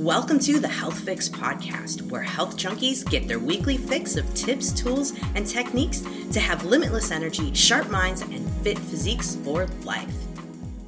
Welcome to the Health Fix Podcast, where health junkies get their weekly fix of tips, tools, and techniques to have limitless energy, sharp minds, and fit physiques for life.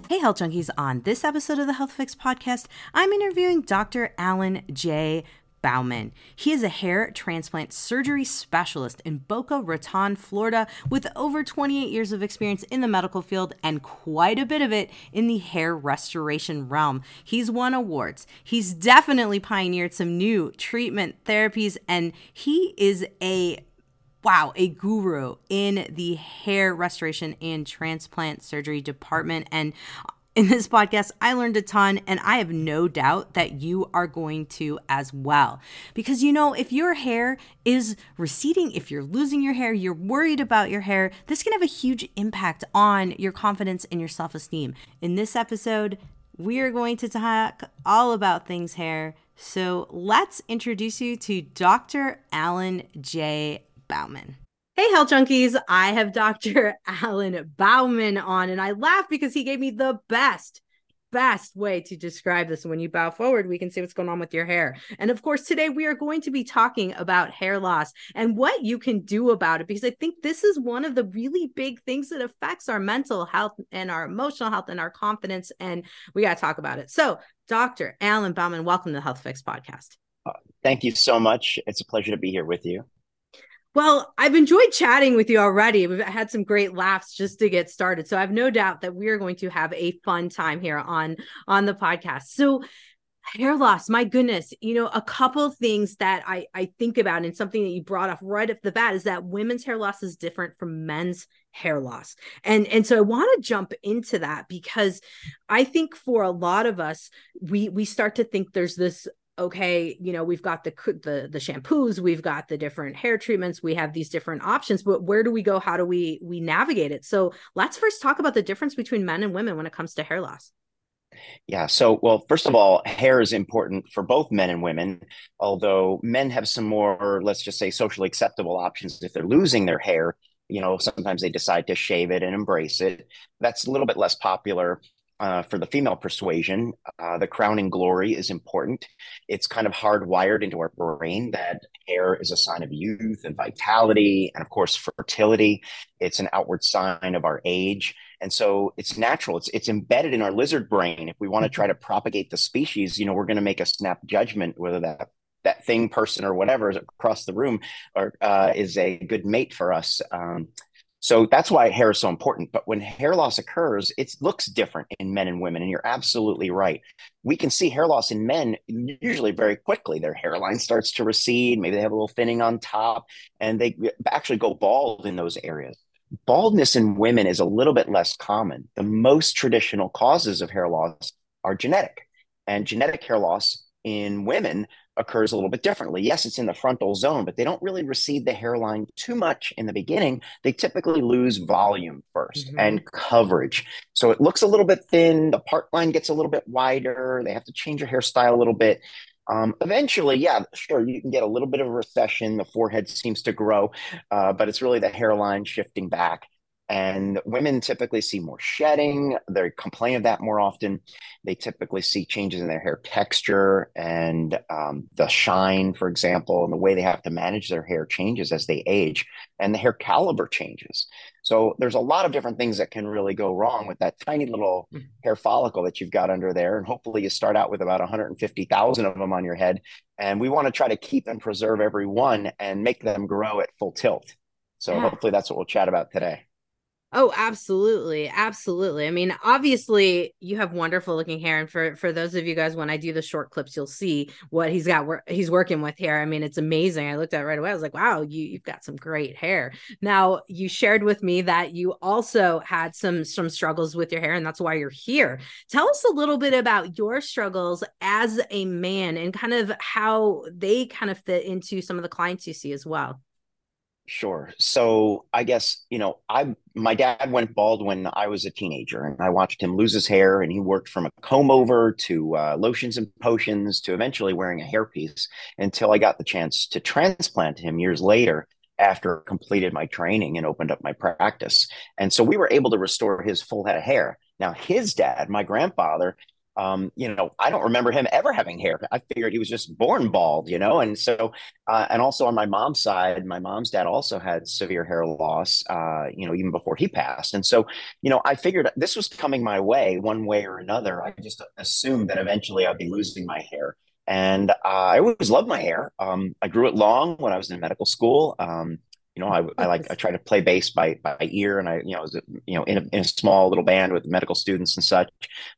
Hey, health junkies. On this episode of the Health Fix Podcast, I'm interviewing Dr. Alan J. Bauman. He is a hair transplant surgery specialist in Boca Raton, Florida, with over 28 years of experience in the medical field and quite a bit of it in the hair restoration realm. He's won awards. He's definitely pioneered some new treatment therapies, and he is a wow, a guru in the hair restoration and transplant surgery department. And in this podcast, I learned a ton, and I have no doubt that you are going to as well. Because you know, if your hair is receding, if you're losing your hair, you're worried about your hair, this can have a huge impact on your confidence and your self esteem. In this episode, we are going to talk all about things hair. So let's introduce you to Dr. Alan J. Bauman. Hey, health junkies. I have Dr. Alan Bauman on, and I laugh because he gave me the best, best way to describe this. When you bow forward, we can see what's going on with your hair. And of course, today we are going to be talking about hair loss and what you can do about it, because I think this is one of the really big things that affects our mental health and our emotional health and our confidence. And we got to talk about it. So, Dr. Alan Bauman, welcome to the Health Fix podcast. Uh, thank you so much. It's a pleasure to be here with you. Well, I've enjoyed chatting with you already. We've had some great laughs just to get started. So I have no doubt that we are going to have a fun time here on on the podcast. So hair loss, my goodness, you know, a couple things that I I think about and something that you brought up right off the bat is that women's hair loss is different from men's hair loss. And and so I want to jump into that because I think for a lot of us we we start to think there's this okay you know we've got the the the shampoos we've got the different hair treatments we have these different options but where do we go how do we we navigate it so let's first talk about the difference between men and women when it comes to hair loss yeah. So, well, first of all, hair is important for both men and women, although men have some more, let's just say, socially acceptable options if they're losing their hair. You know, sometimes they decide to shave it and embrace it. That's a little bit less popular uh, for the female persuasion, uh, the crowning glory is important. It's kind of hardwired into our brain that hair is a sign of youth and vitality, and of course, fertility. It's an outward sign of our age. And so it's natural. It's it's embedded in our lizard brain. If we want to try to propagate the species, you know, we're going to make a snap judgment whether that that thing, person, or whatever is across the room or uh, is a good mate for us. Um, so that's why hair is so important. But when hair loss occurs, it looks different in men and women. And you're absolutely right. We can see hair loss in men usually very quickly. Their hairline starts to recede. Maybe they have a little thinning on top and they actually go bald in those areas. Baldness in women is a little bit less common. The most traditional causes of hair loss are genetic. And genetic hair loss in women occurs a little bit differently. Yes, it's in the frontal zone, but they don't really recede the hairline too much in the beginning. They typically lose volume 1st mm-hmm. and coverage. So it looks a little bit thin. The part line gets a little bit wider. They have to change their hairstyle a little bit. Um, eventually, yeah, sure, you can get a little bit of a recession. The forehead seems to grow, uh, but it's really the hairline shifting back. And women typically see more shedding. They complain of that more often. They typically see changes in their hair texture and um, the shine, for example, and the way they have to manage their hair changes as they age, and the hair caliber changes. So there's a lot of different things that can really go wrong with that tiny little mm-hmm. hair follicle that you've got under there. And hopefully you start out with about 150,000 of them on your head. And we want to try to keep and preserve every one and make them grow at full tilt. So yeah. hopefully that's what we'll chat about today. Oh, absolutely. Absolutely. I mean, obviously you have wonderful looking hair. And for, for those of you guys, when I do the short clips, you'll see what he's got, wor- he's working with here. I mean, it's amazing. I looked at right away. I was like, wow, you, you've got some great hair. Now you shared with me that you also had some, some struggles with your hair and that's why you're here. Tell us a little bit about your struggles as a man and kind of how they kind of fit into some of the clients you see as well. Sure. So I guess, you know, I my dad went bald when I was a teenager and I watched him lose his hair and he worked from a comb over to uh, lotions and potions to eventually wearing a hairpiece until I got the chance to transplant him years later after completed my training and opened up my practice. And so we were able to restore his full head of hair. Now his dad, my grandfather, um, you know, I don't remember him ever having hair. I figured he was just born bald, you know. And so, uh, and also on my mom's side, my mom's dad also had severe hair loss, uh, you know, even before he passed. And so, you know, I figured this was coming my way one way or another. I just assumed that eventually I'd be losing my hair. And uh, I always loved my hair. Um, I grew it long when I was in medical school. Um, you know, I, I like I try to play bass by by ear, and I you know was you know in a, in a small little band with medical students and such.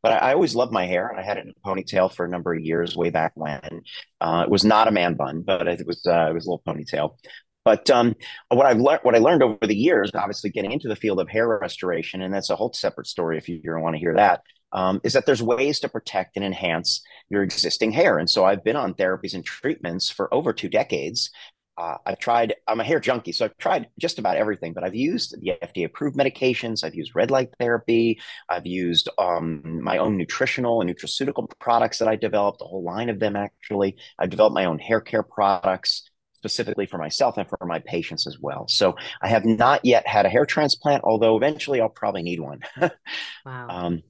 But I, I always loved my hair, and I had it in a ponytail for a number of years, way back when. Uh, it was not a man bun, but it was uh, it was a little ponytail. But um, what I've learned, what I learned over the years, obviously getting into the field of hair restoration, and that's a whole separate story if you want to hear that, um, is that there's ways to protect and enhance your existing hair. And so I've been on therapies and treatments for over two decades uh, I've tried, I'm a hair junkie, so I've tried just about everything, but I've used the FDA approved medications. I've used red light therapy. I've used um, my own nutritional and nutraceutical products that I developed, a whole line of them actually. I've developed my own hair care products specifically for myself and for my patients as well. So I have not yet had a hair transplant, although eventually I'll probably need one. wow. Um,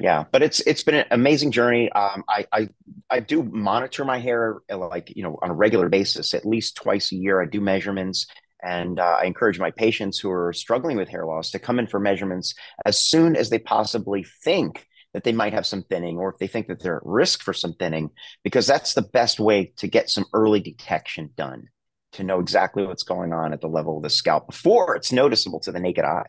yeah but it's it's been an amazing journey. Um, I, I i do monitor my hair uh, like you know on a regular basis at least twice a year. I do measurements and uh, i encourage my patients who are struggling with hair loss to come in for measurements as soon as they possibly think that they might have some thinning or if they think that they're at risk for some thinning because that's the best way to get some early detection done to know exactly what's going on at the level of the scalp before it's noticeable to the naked eye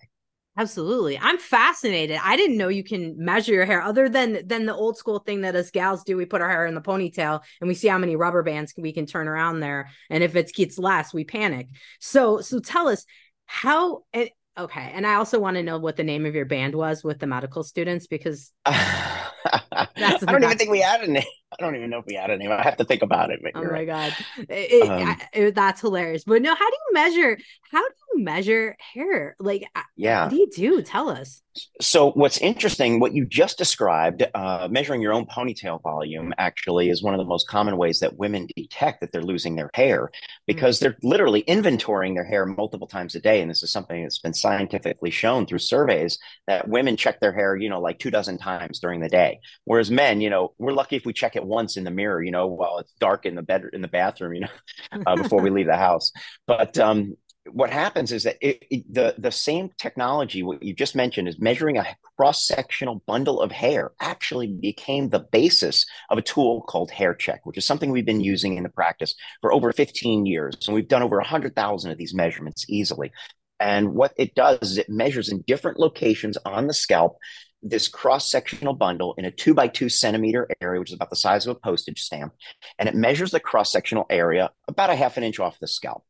Absolutely. I'm fascinated. I didn't know you can measure your hair other than than the old school thing that us gals do. We put our hair in the ponytail and we see how many rubber bands we can turn around there. And if it gets less, we panic. So so tell us how and okay. And I also want to know what the name of your band was with the medical students because I don't even think we had a name. I don't even know if we had a name. I have to think about it. oh my right. god, it, um, it, that's hilarious. But no, how do you measure? How do you measure hair? Like, yeah, what do you do? Tell us. So, what's interesting, what you just described, uh, measuring your own ponytail volume, actually is one of the most common ways that women detect that they're losing their hair because mm-hmm. they're literally inventorying their hair multiple times a day, and this is something that's been scientifically shown through surveys that women check their hair, you know, like two dozen times during the day, whereas men, you know, we're lucky if we check it once in the mirror, you know, while it's dark in the bed in the bathroom, you know, uh, before we leave the house. But um, what happens is that it, it, the the same technology what you just mentioned is measuring a cross sectional bundle of hair actually became the basis of a tool called hair check which is something we've been using in the practice for over 15 years and we've done over 100,000 of these measurements easily and what it does is it measures in different locations on the scalp this cross sectional bundle in a two by two centimeter area, which is about the size of a postage stamp, and it measures the cross sectional area about a half an inch off the scalp.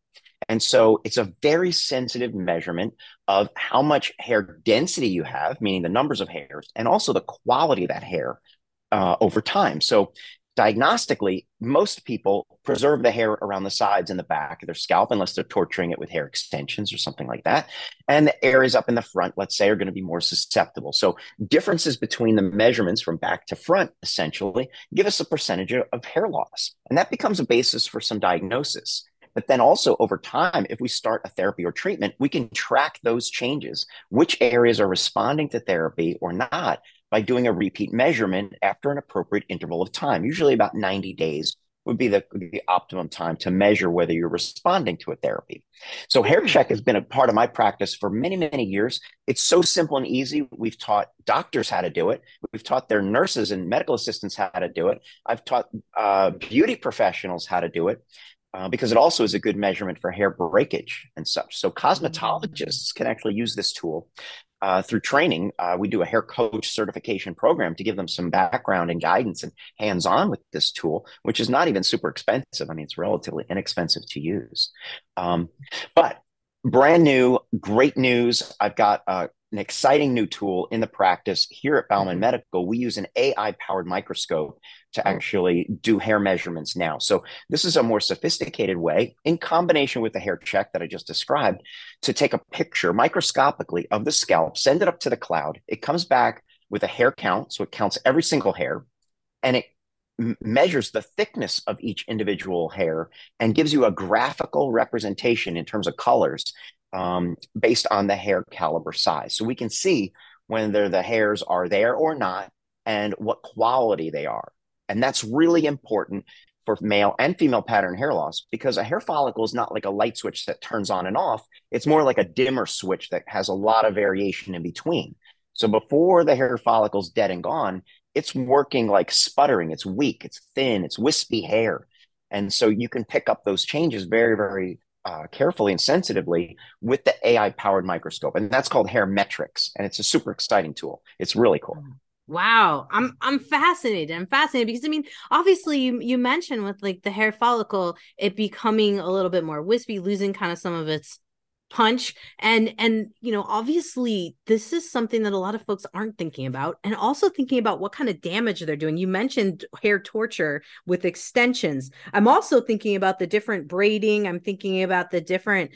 And so it's a very sensitive measurement of how much hair density you have, meaning the numbers of hairs, and also the quality of that hair uh, over time. So diagnostically, most people preserve the hair around the sides and the back of their scalp unless they're torturing it with hair extensions or something like that. And the areas up in the front, let's say, are going to be more susceptible. So differences between the measurements from back to front essentially give us a percentage of hair loss. And that becomes a basis for some diagnosis. But then also over time, if we start a therapy or treatment, we can track those changes, which areas are responding to therapy or not, by doing a repeat measurement after an appropriate interval of time, usually about 90 days would be the, the optimum time to measure whether you're responding to a therapy. So hair hmm. check has been a part of my practice for many, many years. It's so simple and easy. We've taught doctors how to do it. We've taught their nurses and medical assistants how to do it. I've taught uh, beauty professionals how to do it. Uh, because it also is a good measurement for hair breakage and such. So cosmetologists can actually use this tool uh, through training, uh, we do a hair coach certification program to give them some background and guidance and hands on with this tool, which is not even super expensive. I mean, it's relatively inexpensive to use. Um, but brand new, great news. I've got uh, an exciting new tool in the practice here at Bauman mm-hmm. Medical. We use an AI powered microscope to oh. actually do hair measurements now. So this is a more sophisticated way in combination with the hair check that I just described to take a picture microscopically of the scalp, send it up to the cloud. It comes back with a hair count. So it counts every single hair and it measures the thickness of each individual hair and gives you a graphical representation in terms of colors um, based on the hair caliber size. So we can see whether the hairs are there or not and what quality they are. And that's really important for male and female pattern hair loss because a hair follicle is not like a light switch that turns on and off. It's more like a dimmer switch that has a lot of variation in between. So before the hair follicle's dead and gone, it's working like sputtering. It's weak, it's thin, it's wispy hair. And so you can pick up those changes very, very uh, carefully and sensitively with the AI powered microscope. And that's called hair metrics. And it's a super exciting tool. It's really cool. Wow, I'm I'm fascinated. I'm fascinated because I mean, obviously you you mentioned with like the hair follicle it becoming a little bit more wispy, losing kind of some of its punch. And and you know obviously this is something that a lot of folks aren't thinking about. And also thinking about what kind of damage they're doing. You mentioned hair torture with extensions. I'm also thinking about the different braiding. I'm thinking about the different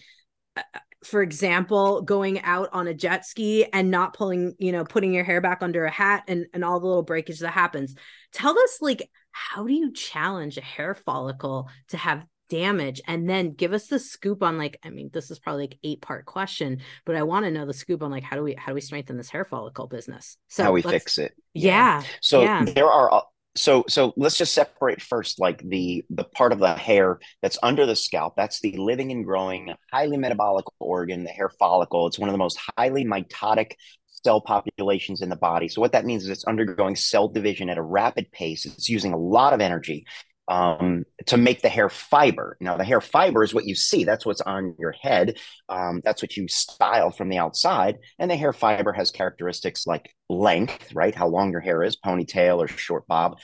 uh, for example going out on a jet ski and not pulling you know putting your hair back under a hat and and all the little breakage that happens. Tell us like how do you challenge a hair follicle to have damage? And then give us the scoop on like i mean this is probably like eight part question but i want to know the scoop on like how do we how do we strengthen this hair follicle business? So how we fix it. Yeah. So yeah. there are so so let's just separate first like the the part of the hair that's under the scalp. That's the living and growing highly metabolic organ the hair follicle. It's one of the most highly mitotic cell populations in the body. So what that means is it's undergoing cell division at a rapid pace. It's using a lot of energy um, to make the hair fiber. Now, the hair fiber is what you see. That's what's on your head. Um, that's what you style from the outside. And the hair fiber has characteristics like length, right? How long your hair is, ponytail or short bob.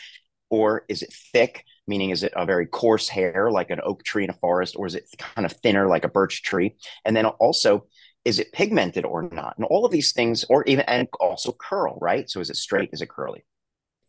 Or is it thick, meaning is it a very coarse hair like an oak tree in a forest, or is it kind of thinner like a birch tree? And then also, is it pigmented or not? And all of these things, or even, and also curl, right? So is it straight? Is it curly?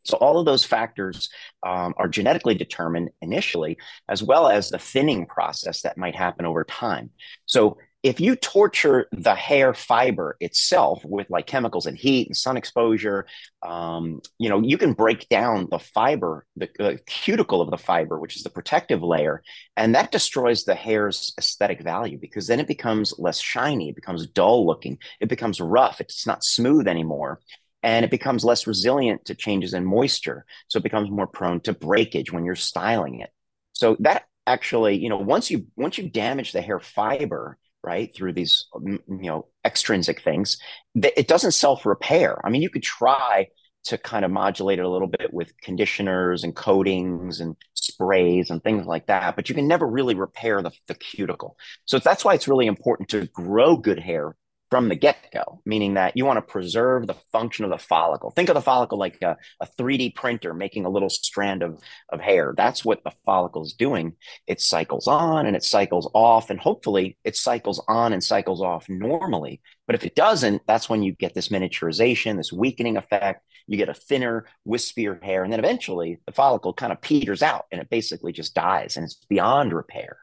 So all of those factors um, are genetically determined initially, as well as the thinning process that might happen over time. So if you torture the hair fiber itself with like chemicals and heat and sun exposure, um, you know, you can break down the fiber, the, the cuticle of the fiber, which is the protective layer, and that destroys the hair's aesthetic value because then it becomes less shiny, it becomes dull looking, it becomes rough, it's not smooth anymore and it becomes less resilient to changes in moisture. So it becomes more prone to breakage when you're styling it. So that actually, you know, once you once you damage the hair fiber, right, through these mm, you know extrinsic things, it doesn't self repair. I mean, you could try to kind of modulate it a little bit with conditioners and coatings and sprays and things like that, but you can never really repair the, the cuticle. So that's why it's really important to grow good hair from the get go, meaning that you want to preserve the function of the follicle. Think of the follicle like a, a 3D printer making a little strand of, of hair. That's what the follicle is doing. It cycles on and it cycles off, and hopefully it cycles on and cycles off normally. But if it doesn't, that's when you get this miniaturization, this weakening effect. You get a thinner, wispier hair, and then eventually the follicle kind of peters out and it basically just dies and it's beyond repair.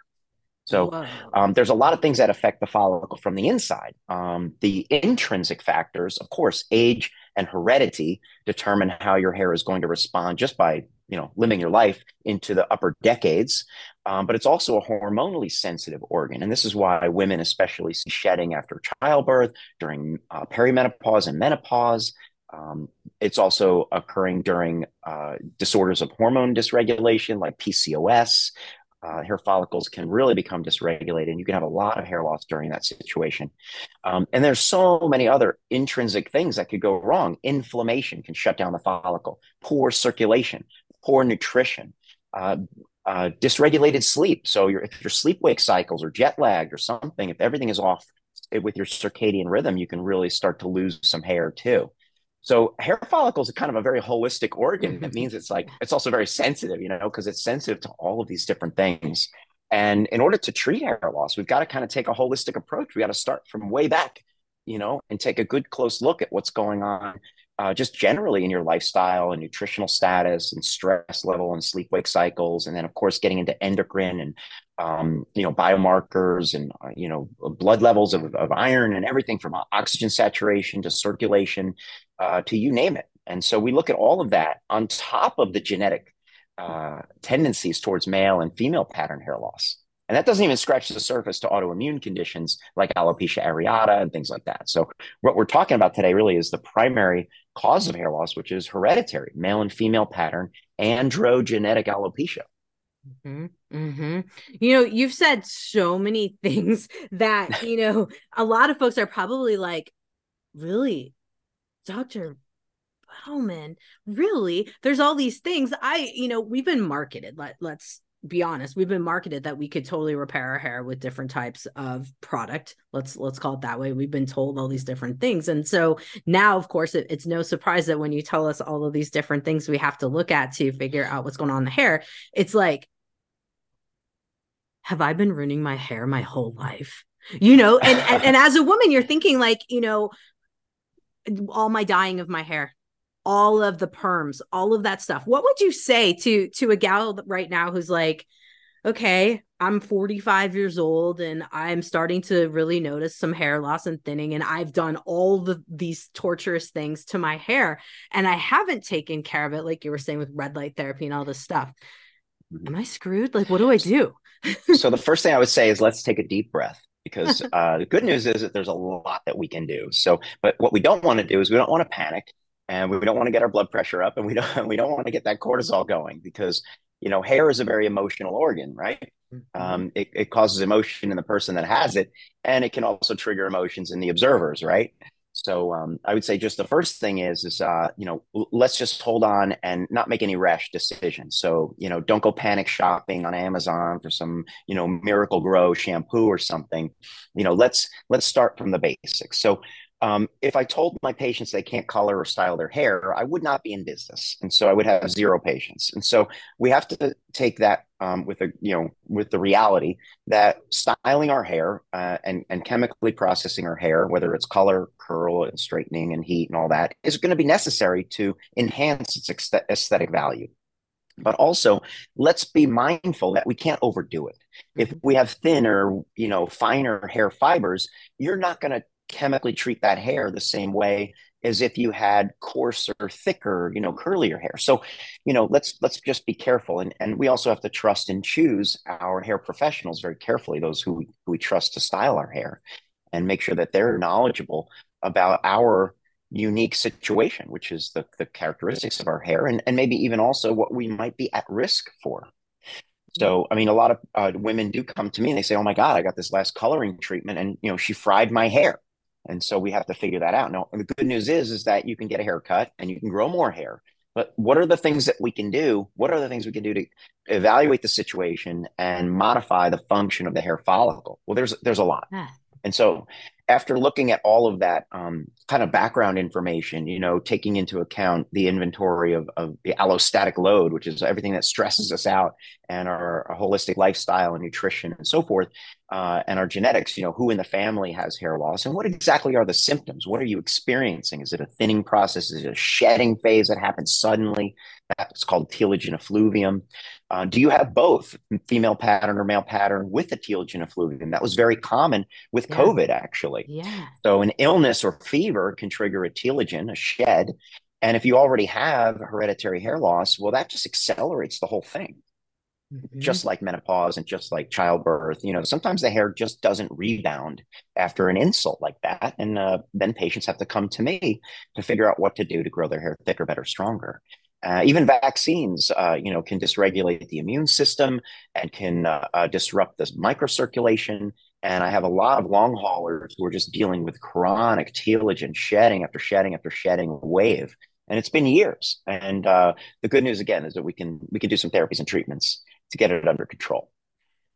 So um, there's a lot of things that affect the follicle from the inside. Um, the intrinsic factors, of course, age and heredity determine how your hair is going to respond just by you know living your life into the upper decades. Um, but it's also a hormonally sensitive organ, and this is why women especially see shedding after childbirth, during uh, perimenopause and menopause. Um, it's also occurring during uh, disorders of hormone dysregulation like PCOS, uh, hair follicles can really become dysregulated and you can have a lot of hair loss during that situation. Um, and there's so many other intrinsic things that could go wrong. Inflammation can shut down the follicle poor circulation poor nutrition uh, uh, dysregulated sleep. So if your sleep wake cycles are jet lagged or something if everything is off with your circadian rhythm you can really start to lose some hair too so hair follicles are kind of a very holistic organ. That means it's like it's also very sensitive, you know, because it's sensitive to all of these different things. And in order to treat hair loss, we've got to kind of take a holistic approach. We got to start from way back, you know, and take a good close look at what's going on uh, just generally in your lifestyle and nutritional status and stress level and sleep wake cycles and then of course getting into endocrine and um, you know biomarkers and uh, you know blood levels of, of iron and everything from oxygen saturation to circulation uh, to you name it and so we look at all of that on top of the genetic uh, tendencies towards male and female pattern hair loss and that doesn't even scratch the surface to autoimmune conditions like alopecia areata and things like that. So, what we're talking about today really is the primary cause of hair loss, which is hereditary, male and female pattern, androgenetic alopecia. Mm-hmm. Mm-hmm. You know, you've said so many things that, you know, a lot of folks are probably like, really, Dr. Bauman, really? There's all these things. I, you know, we've been marketed. Let, let's be honest we've been marketed that we could totally repair our hair with different types of product let's let's call it that way we've been told all these different things and so now of course it, it's no surprise that when you tell us all of these different things we have to look at to figure out what's going on in the hair it's like have i been ruining my hair my whole life you know and, and and as a woman you're thinking like you know all my dyeing of my hair all of the perms, all of that stuff. What would you say to to a gal right now who's like, okay, I'm 45 years old and I'm starting to really notice some hair loss and thinning and I've done all the these torturous things to my hair and I haven't taken care of it like you were saying with red light therapy and all this stuff. Mm-hmm. Am I screwed? Like what do I do? so the first thing I would say is let's take a deep breath because uh, the good news is that there's a lot that we can do. So, but what we don't want to do is we don't want to panic and we don't want to get our blood pressure up and we don't we don't want to get that cortisol going because you know hair is a very emotional organ right mm-hmm. um, it, it causes emotion in the person that has it and it can also trigger emotions in the observers right so um, i would say just the first thing is is uh, you know let's just hold on and not make any rash decisions. So you know don't go panic shopping on amazon for some you know Miracle Grow shampoo or something. You know let's let's start from the basics. So um, if I told my patients they can't color or style their hair, I would not be in business, and so I would have zero patients. And so we have to take that um, with a you know with the reality that styling our hair uh, and and chemically processing our hair, whether it's color, curl, and straightening and heat and all that, is going to be necessary to enhance its aesthetic value. But also, let's be mindful that we can't overdo it. If mm-hmm. we have thinner, you know, finer hair fibers, you're not going to chemically treat that hair the same way as if you had coarser, thicker, you know, curlier hair. So, you know, let's let's just be careful, and and we also have to trust and choose our hair professionals very carefully, those who we, who we trust to style our hair, and make sure that they're knowledgeable about our unique situation, which is the the characteristics of our hair, and and maybe even also what we might be at risk for. So, I mean, a lot of uh, women do come to me and they say, "Oh my God, I got this last coloring treatment, and you know, she fried my hair." And so we have to figure that out. Now, the good news is, is that you can get a haircut and you can grow more hair. But what are the things that we can do? What are the things we can do to evaluate the situation and modify the function of the hair follicle? Well, there's there's a lot. And so after looking at all of that um, kind of background information, you know, taking into account the inventory of, of the allostatic load, which is everything that stresses us out, and our, our holistic lifestyle and nutrition and so forth, uh, and our genetics, you know, who in the family has hair loss and what exactly are the symptoms? What are you experiencing? Is it a thinning process? Is it a shedding phase that happens suddenly? That's called telogen effluvium. Uh, do you have both female pattern or male pattern with the telogen effluvium? That was very common with yeah. COVID, actually. Yeah. So an illness or fever can trigger a telogen, a shed. And if you already have hereditary hair loss, well, that just accelerates the whole thing mm-hmm. just like menopause and just like childbirth. You know, sometimes the hair just doesn't rebound after an insult like that. And uh, then patients have to come to me to figure out what to do to grow their hair thicker, better, stronger. Uh, even vaccines, uh, you know, can dysregulate the immune system and can uh, uh disrupt the microcirculation. And I have a lot of long haulers who are just dealing with chronic telogen shedding after shedding after shedding wave, and it's been years. And uh, the good news again is that we can we can do some therapies and treatments to get it under control.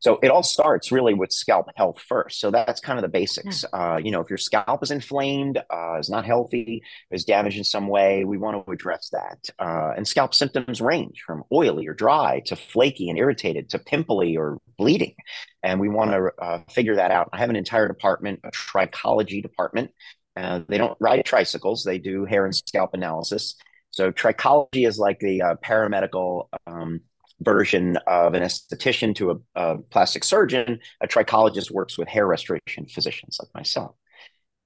So it all starts really with scalp health first. So that's kind of the basics. Uh, you know, if your scalp is inflamed, uh, is not healthy, is damaged in some way, we want to address that. Uh, and scalp symptoms range from oily or dry to flaky and irritated to pimply or bleeding. And we want to uh, figure that out. I have an entire department, a trichology department. Uh, they don't ride tricycles; they do hair and scalp analysis. So trichology is like the uh, paramedical. Um, version of an esthetician to a, a, plastic surgeon, a trichologist works with hair restoration physicians like myself.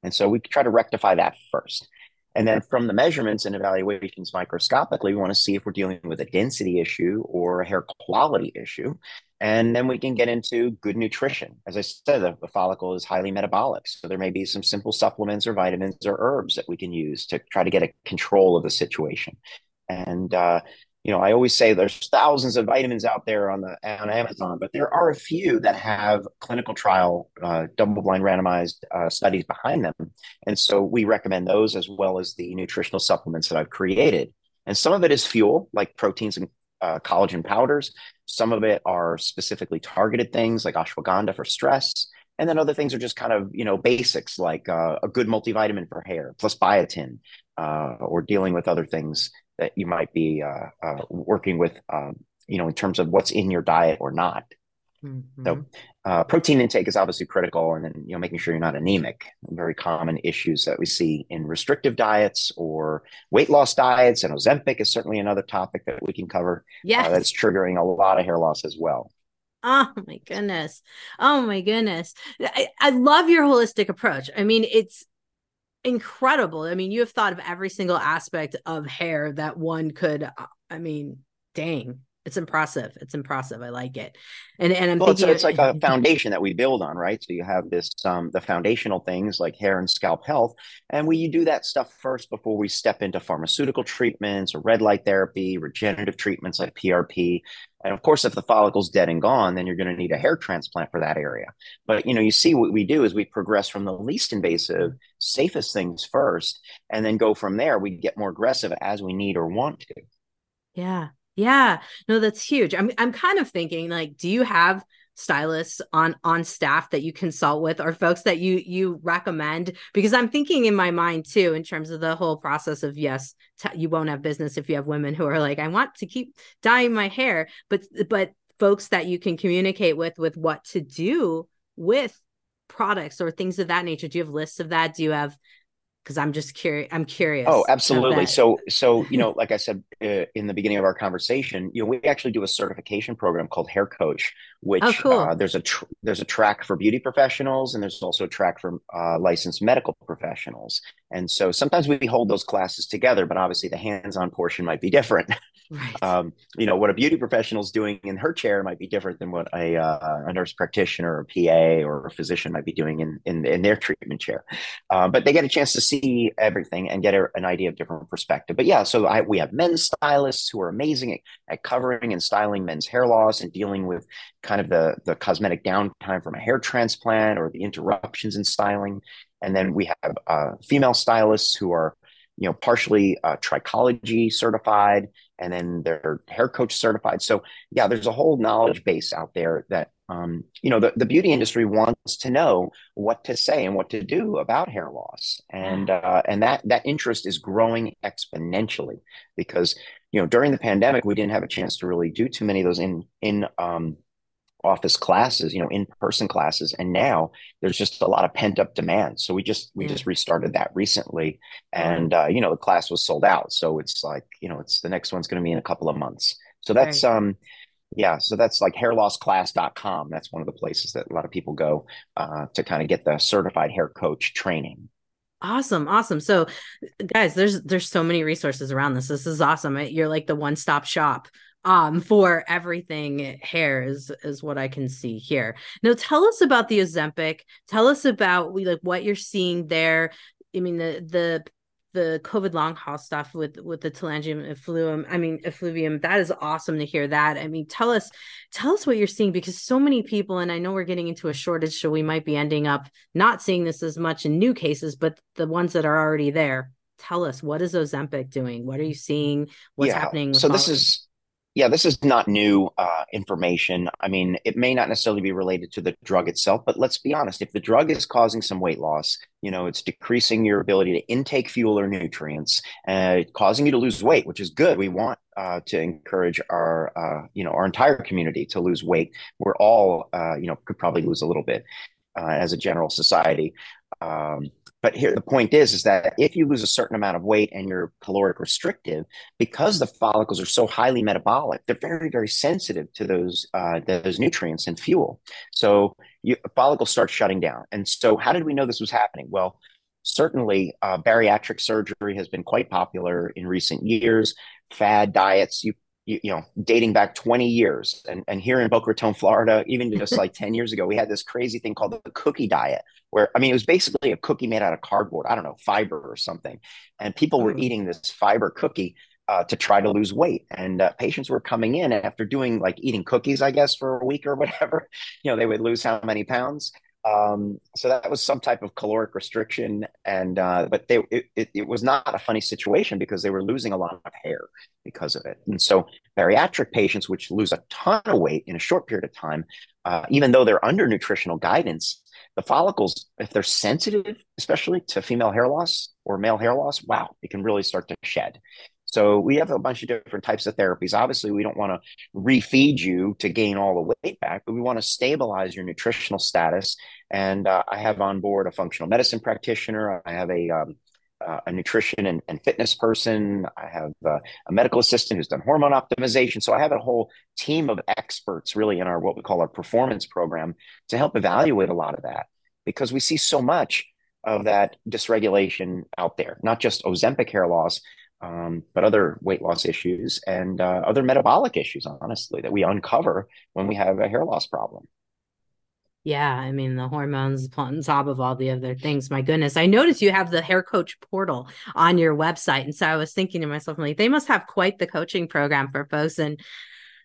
And so we try to rectify that first. And then from the measurements and evaluations microscopically, we want to see if we're dealing with a density issue or a hair quality issue. And then we can get into good nutrition. As I said, the, the, follicle is highly metabolic. So there may be some simple supplements or vitamins or herbs that we can use to try to get a control of the situation. And uh, you know, I always say there's thousands of vitamins out there on the on Amazon, but there are a few that have clinical trial, uh, double-blind, randomized uh, studies behind them, and so we recommend those as well as the nutritional supplements that I've created. And some of it is fuel, like proteins and uh, collagen powders. Some of it are specifically targeted things, like ashwagandha for stress. And then other things are just kind of you know basics, like uh, a good multivitamin for hair, plus biotin, uh, or dealing with other things that you might be uh, uh, working with, um, you know, in terms of what's in your diet or not. Mm-hmm. So, uh, protein intake is obviously critical, and then you know making sure you're not anemic. Very common issues that we see in restrictive diets or weight loss diets, and Ozempic is certainly another topic that we can cover. Yeah, uh, that's triggering a lot of hair loss as well. Oh my goodness. Oh my goodness. I, I love your holistic approach. I mean, it's incredible. I mean, you have thought of every single aspect of hair that one could. Uh, I mean, dang, it's impressive. It's impressive. I like it. And and I'm well, thinking it's, it's like a foundation that we build on, right? So you have this um the foundational things like hair and scalp health, and we do that stuff first before we step into pharmaceutical treatments or red light therapy, regenerative treatments like PRP. And of course, if the follicle's dead and gone, then you're going to need a hair transplant for that area. But you know, you see what we do is we progress from the least invasive, safest things first, and then go from there. We get more aggressive as we need or want to. Yeah. Yeah. No, that's huge. I'm I'm kind of thinking like, do you have stylists on on staff that you consult with or folks that you you recommend because i'm thinking in my mind too in terms of the whole process of yes t- you won't have business if you have women who are like i want to keep dyeing my hair but but folks that you can communicate with with what to do with products or things of that nature do you have lists of that do you have because I'm just curious. I'm curious. Oh, absolutely. So, so you know, like I said uh, in the beginning of our conversation, you know, we actually do a certification program called Hair Coach, which oh, cool. uh, there's a tr- there's a track for beauty professionals, and there's also a track for uh, licensed medical professionals. And so sometimes we hold those classes together, but obviously the hands-on portion might be different. Right. Um, you know, what a beauty professional is doing in her chair might be different than what a, uh, a nurse practitioner or a PA or a physician might be doing in, in, in their treatment chair. Uh, but they get a chance to see everything and get a, an idea of different perspective. But yeah, so I, we have men's stylists who are amazing at, at covering and styling men's hair loss and dealing with kind of the, the cosmetic downtime from a hair transplant or the interruptions in styling. And then we have uh, female stylists who are you know, partially uh, trichology certified, and then they're hair coach certified. So yeah, there's a whole knowledge base out there that um, you know the, the beauty industry wants to know what to say and what to do about hair loss, and uh, and that that interest is growing exponentially because you know during the pandemic we didn't have a chance to really do too many of those in in um, office classes, you know, in-person classes. And now there's just a lot of pent-up demand. So we just we yeah. just restarted that recently. And uh, you know, the class was sold out. So it's like, you know, it's the next one's gonna be in a couple of months. So that's right. um yeah, so that's like hairlossclass.com. That's one of the places that a lot of people go uh, to kind of get the certified hair coach training. Awesome, awesome. So guys, there's there's so many resources around this. This is awesome. You're like the one-stop shop um for everything hair is is what i can see here. Now tell us about the ozempic. Tell us about we like what you're seeing there. I mean the the the covid long haul stuff with with the telangium effluvium i mean effluvium that is awesome to hear that. I mean tell us tell us what you're seeing because so many people and i know we're getting into a shortage so we might be ending up not seeing this as much in new cases but the ones that are already there. Tell us what is ozempic doing? What are you seeing? What's yeah. happening so this is yeah, this is not new uh, information. I mean, it may not necessarily be related to the drug itself, but let's be honest. If the drug is causing some weight loss, you know, it's decreasing your ability to intake fuel or nutrients, uh, causing you to lose weight, which is good. We want uh, to encourage our, uh, you know, our entire community to lose weight. We're all, uh, you know, could probably lose a little bit uh, as a general society. Um, but here, the point is, is that if you lose a certain amount of weight and you're caloric restrictive, because the follicles are so highly metabolic, they're very, very sensitive to those uh, those nutrients and fuel. So you, follicles start shutting down. And so, how did we know this was happening? Well, certainly uh, bariatric surgery has been quite popular in recent years. Fad diets, you you, you, know, dating back 20 years. And, and here in Boca Raton, Florida, even just like 10 years ago, we had this crazy thing called the cookie diet, where I mean, it was basically a cookie made out of cardboard, I don't know, fiber or something. And people were mm. eating this fiber cookie uh, to try to lose weight. And uh, patients were coming in after doing like eating cookies, I guess, for a week or whatever. You know, they would lose how many pounds. Um, so that was some type of caloric restriction, and uh, but they it, it, it, was not a funny situation because they were losing a lot of hair because of it. And so bariatric patients, which lose a ton of weight in a short period of time, uh, even though they're under nutritional guidance, the follicles, if they're sensitive, especially to female hair loss or male hair loss, wow, it can really start to shed. So we have a bunch of different types of therapies. Obviously, we don't want to refeed you to gain all the weight back, but we want to stabilize your nutritional status. And uh, I have on board a functional medicine practitioner. I have a um, uh, a nutrition and, and, fitness person. I have uh, a medical assistant who's done hormone optimization. So I have a whole team of experts really in our what we call our performance program to help evaluate a lot of that because we see so much of that dysregulation out there, not just Ozempic hair loss, um, but other weight loss issues and uh, other metabolic issues, honestly, that we uncover when we have a hair loss problem. Yeah, I mean the hormones on top of all the other things. My goodness, I noticed you have the hair coach portal on your website, and so I was thinking to myself, like, they must have quite the coaching program for folks. And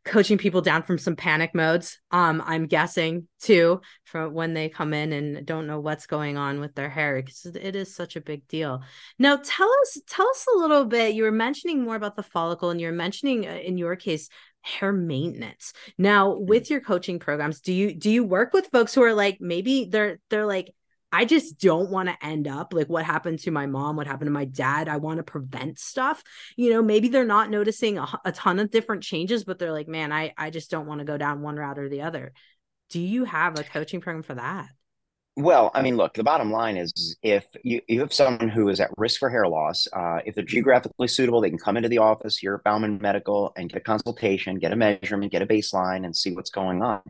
coaching people down from some panic modes um i'm guessing too from when they come in and don't know what's going on with their hair because it is such a big deal now tell us tell us a little bit you were mentioning more about the follicle and you're mentioning uh, in your case hair maintenance now mm. with your coaching programs do you do you work with folks who are like maybe they're they're like I just don't want to end up like what happened to my mom, what happened to my dad. I want to prevent stuff. You know, maybe they're not noticing a, a ton of different changes, but they're like, man, I, I just don't want to go down one route or the other. Do you have a coaching program for that? Well, I mean, look, the bottom line is if you, you have someone who is at risk for hair loss, uh, if they're geographically suitable, they can come into the office here at Bauman Medical and get a consultation, get a measurement, get a baseline, and see what's going on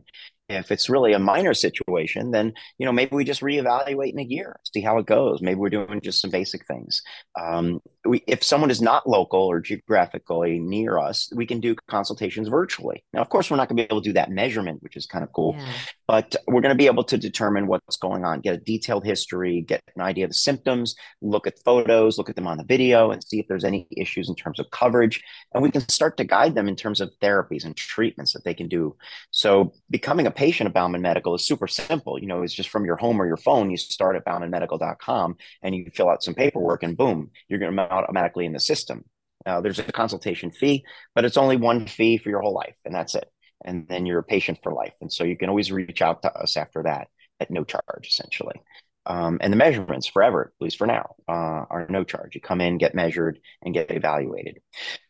if it's really a minor situation, then you know maybe we just reevaluate in a year, see how it goes. Maybe we're doing just some basic things. Um, we, if someone is not local or geographically near us, we can do consultations virtually. Now, of course, we're not going to be able to do that measurement, which is kind of cool, yeah. but we're going to be able to determine what's going on, get a detailed history, get an idea of the symptoms, look at photos, look at them on the video, and see if there's any issues in terms of coverage, and we can start to guide them in terms of therapies and treatments that they can do. So, becoming a patient of Bauman Medical is super simple. You know, it's just from your home or your phone. You start at baumanmedical.com and you fill out some paperwork, and boom, you're going to automatically in the system. Uh, there's a consultation fee, but it's only one fee for your whole life, and that's it. And then you're a patient for life. And so you can always reach out to us after that at no charge, essentially. Um, and the measurements forever, at least for now, uh, are no charge. You come in, get measured, and get evaluated.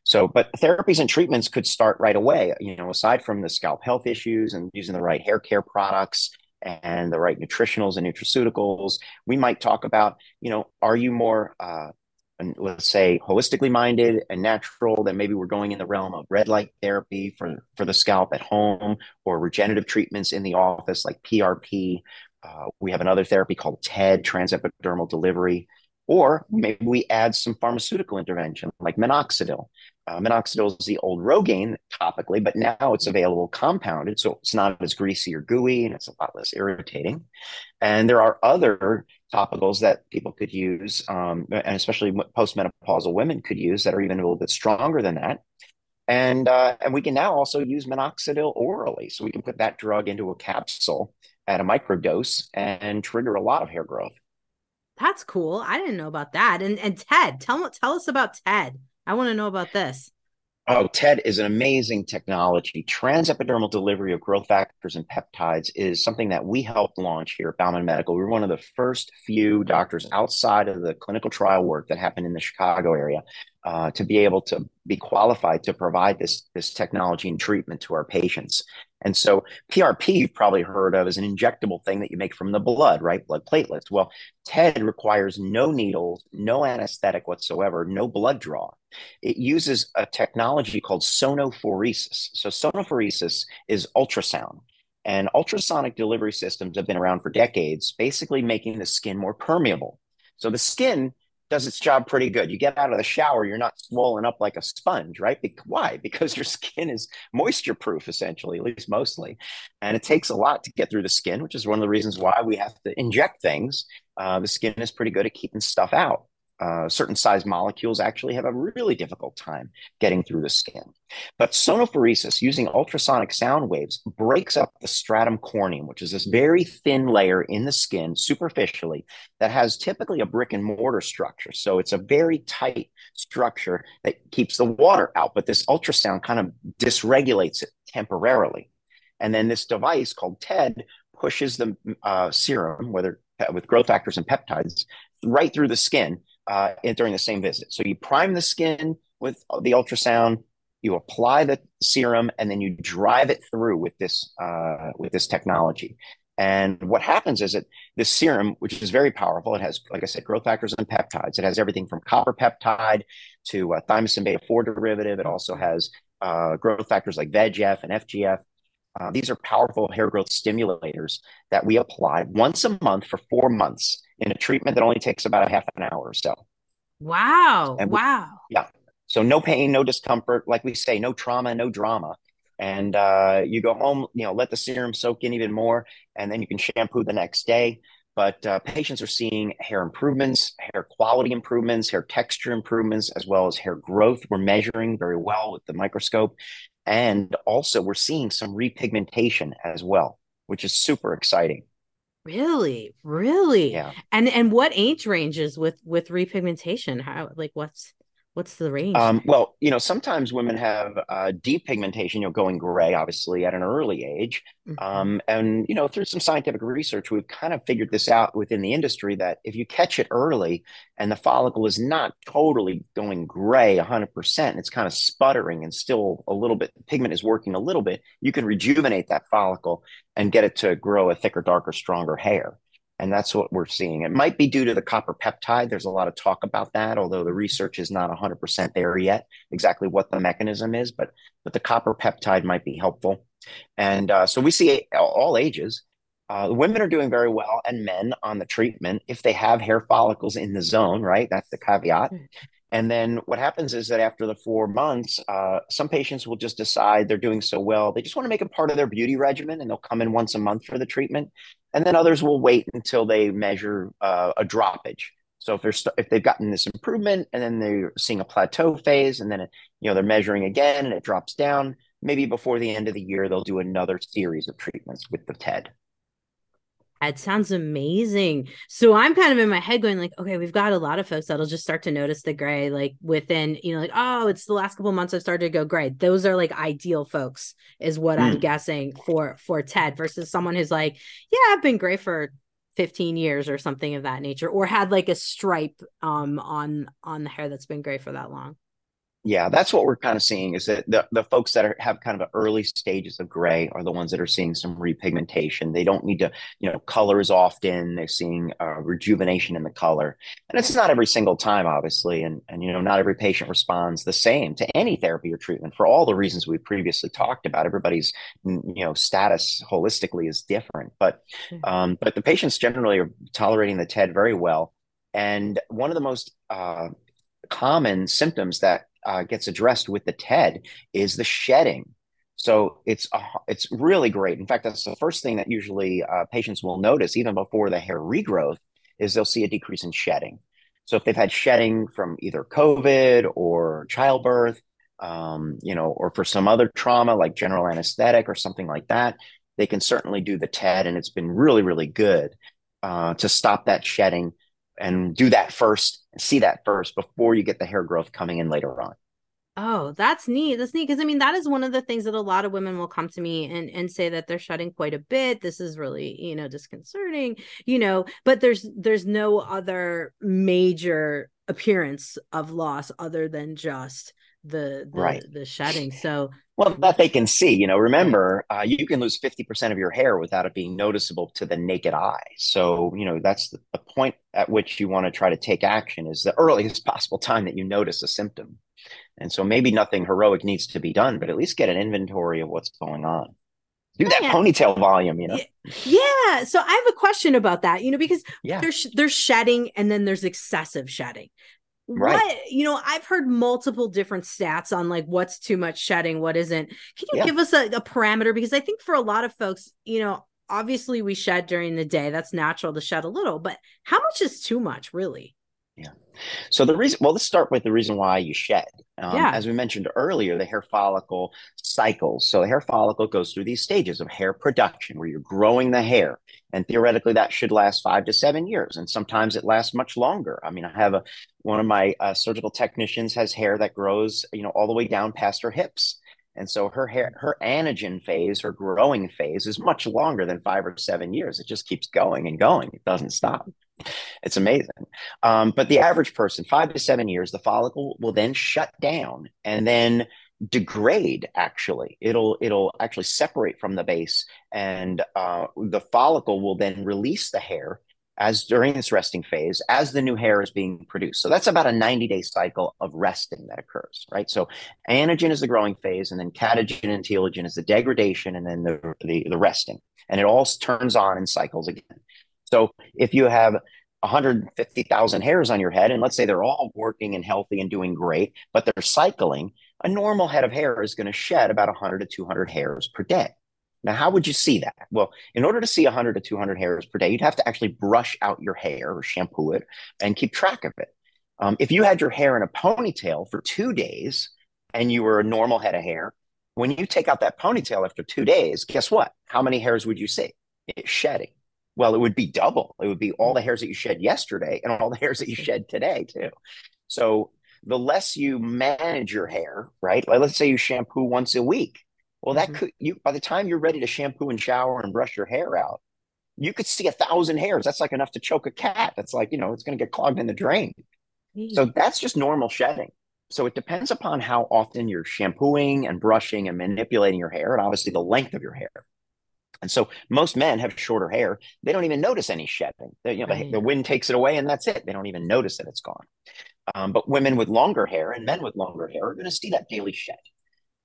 So, but therapies and treatments could start right away. You know, aside from the scalp health issues and using the right hair care products and the right nutritionals and nutraceuticals, we might talk about, you know, are you more uh, and let's say holistically minded and natural, then maybe we're going in the realm of red light therapy for, for the scalp at home or regenerative treatments in the office like PRP. Uh, we have another therapy called TED, transepidermal delivery. Or maybe we add some pharmaceutical intervention like minoxidil. Uh, minoxidil is the old Rogaine topically, but now it's available compounded, so it's not as greasy or gooey and it's a lot less irritating. And there are other topicals that people could use, um, and especially postmenopausal women could use that are even a little bit stronger than that. And uh, and we can now also use minoxidil orally, so we can put that drug into a capsule at a microdose and trigger a lot of hair growth. That's cool. I didn't know about that. And and Ted, tell tell us about Ted. I want to know about this. Oh, TED is an amazing technology. Transepidermal delivery of growth factors and peptides is something that we helped launch here at Bauman Medical. We were one of the first few doctors outside of the clinical trial work that happened in the Chicago area uh, to be able to be qualified to provide this, this technology and treatment to our patients. And so PRP, you've probably heard of, is an injectable thing that you make from the blood, right? Blood platelets. Well, TED requires no needles, no anesthetic whatsoever, no blood draw. It uses a technology called sonophoresis. So, sonophoresis is ultrasound. And ultrasonic delivery systems have been around for decades, basically making the skin more permeable. So the skin does its job pretty good. You get out of the shower, you're not swollen up like a sponge, right? Be- why? Because your skin is moisture proof, essentially, at least mostly. And it takes a lot to get through the skin, which is one of the reasons why we have to inject things. Uh, the skin is pretty good at keeping stuff out uh, certain size molecules actually have a really difficult time getting through the skin. But sonophoresis using ultrasonic sound waves breaks up the stratum corneum, which is this very thin layer in the skin superficially that has typically a brick and mortar structure. So it's a very tight structure that keeps the water out, but this ultrasound kind of dysregulates it temporarily. And then this device called TED pushes the uh, serum, whether with growth factors and peptides, right through the skin uh, during the same visit. So you prime the skin with the ultrasound, you apply the serum, and then you drive it through with this uh, with this technology. And what happens is that this serum, which is very powerful, it has, like I said, growth factors and peptides. It has everything from copper peptide to uh, thymosin beta 4 derivative. It also has uh, growth factors like VEGF and FGF. Uh, these are powerful hair growth stimulators that we apply once a month for four months in a treatment that only takes about a half an hour or so. Wow. We, wow. Yeah. So no pain, no discomfort. Like we say, no trauma, no drama. And uh, you go home, you know, let the serum soak in even more, and then you can shampoo the next day. But uh, patients are seeing hair improvements, hair quality improvements, hair texture improvements, as well as hair growth. We're measuring very well with the microscope. And also, we're seeing some repigmentation as well, which is super exciting. Really? Really? Yeah. And and what age ranges with with repigmentation? How like what's What's the range? Um, well, you know, sometimes women have uh, depigmentation, you know, going gray, obviously, at an early age. Mm-hmm. Um, and, you know, through some scientific research, we've kind of figured this out within the industry that if you catch it early and the follicle is not totally going gray 100%, it's kind of sputtering and still a little bit, the pigment is working a little bit, you can rejuvenate that follicle and get it to grow a thicker, darker, stronger hair. And that's what we're seeing. It might be due to the copper peptide. There's a lot of talk about that, although the research is not 100% there yet, exactly what the mechanism is, but, but the copper peptide might be helpful. And uh, so we see all ages. Uh, women are doing very well and men on the treatment if they have hair follicles in the zone, right? That's the caveat. Hmm. And then what happens is that after the four months, uh, some patients will just decide they're doing so well. They just want to make it part of their beauty regimen and they'll come in once a month for the treatment. And then others will wait until they measure uh, a droppage. So if they're st- if they've gotten this improvement and then they're seeing a plateau phase and then it, you know they're measuring again and it drops down, maybe before the end of the year they'll do another series of treatments with the TED. It sounds amazing. So I'm kind of in my head going like, okay, we've got a lot of folks that'll just start to notice the gray like within, you know, like, oh, it's the last couple months I've started to go gray. Those are like ideal folks, is what mm. I'm guessing for for TED versus someone who's like, yeah, I've been gray for 15 years or something of that nature, or had like a stripe um on on the hair that's been gray for that long yeah, that's what we're kind of seeing is that the, the folks that are, have kind of early stages of gray are the ones that are seeing some repigmentation. They don't need to, you know, color as often. They're seeing uh, rejuvenation in the color. And it's not every single time, obviously. And, and, you know, not every patient responds the same to any therapy or treatment for all the reasons we previously talked about. Everybody's, you know, status holistically is different. But, um, but the patients generally are tolerating the TED very well. And one of the most uh, common symptoms that uh, gets addressed with the TED is the shedding. So it's it's really great. In fact, that's the first thing that usually uh, patients will notice, even before the hair regrowth, is they'll see a decrease in shedding. So if they've had shedding from either COVID or childbirth, um, you know, or for some other trauma like general anesthetic or something like that, they can certainly do the TED, and it's been really, really good uh, to stop that shedding and do that first see that first before you get the hair growth coming in later on Oh, that's neat. That's neat because I mean that is one of the things that a lot of women will come to me and and say that they're shedding quite a bit. This is really, you know, disconcerting, you know, but there's there's no other major appearance of loss other than just the the, right. the shedding. So well, that they can see. You know, remember, uh, you can lose fifty percent of your hair without it being noticeable to the naked eye. So you know that's the, the point at which you want to try to take action is the earliest possible time that you notice a symptom. And so maybe nothing heroic needs to be done, but at least get an inventory of what's going on. do that yeah. ponytail volume, you know? Yeah. So I have a question about that, you know, because yeah. there's there's shedding and then there's excessive shedding. Right. What you know, I've heard multiple different stats on like what's too much shedding, what isn't. Can you yeah. give us a, a parameter? Because I think for a lot of folks, you know, obviously we shed during the day. That's natural to shed a little, but how much is too much, really? Yeah. So the reason, well, let's start with the reason why you shed. Um, yeah. As we mentioned earlier, the hair follicle cycles. So the hair follicle goes through these stages of hair production where you're growing the hair. And theoretically, that should last five to seven years. And sometimes it lasts much longer. I mean, I have a, one of my uh, surgical technicians has hair that grows, you know, all the way down past her hips. And so her hair, her anagen phase, her growing phase is much longer than five or seven years. It just keeps going and going. It doesn't stop. It's amazing. Um, but the average person, five to seven years, the follicle will then shut down and then degrade actually. It'll it'll actually separate from the base and uh, the follicle will then release the hair as during this resting phase as the new hair is being produced. So that's about a 90 day cycle of resting that occurs right? So anagen is the growing phase and then catagen and telogen is the degradation and then the, the, the resting. And it all turns on and cycles again so if you have 150,000 hairs on your head, and let's say they're all working and healthy and doing great, but they're cycling, a normal head of hair is going to shed about 100 to 200 hairs per day. Now, how would you see that? Well, in order to see 100 to 200 hairs per day, you'd have to actually brush out your hair or shampoo it and keep track of it. Um, if you had your hair in a ponytail for two days and you were a normal head of hair, when you take out that ponytail after two days, guess what? How many hairs would you see? It's shedding. Well, it would be double. It would be all the hairs that you shed yesterday and all the hairs that you shed today, too. So the less you manage your hair, right? Like let's say you shampoo once a week. Well, that mm-hmm. could you by the time you're ready to shampoo and shower and brush your hair out, you could see a thousand hairs. That's like enough to choke a cat. That's like, you know, it's going to get clogged in the drain. Mm-hmm. So that's just normal shedding. So it depends upon how often you're shampooing and brushing and manipulating your hair, and obviously the length of your hair. And so most men have shorter hair. They don't even notice any shedding. They, you know, right. the, the, wind takes it away and that's it. They don't even notice that it's gone. Um, but women with longer hair and men with longer hair are going to see that daily shed.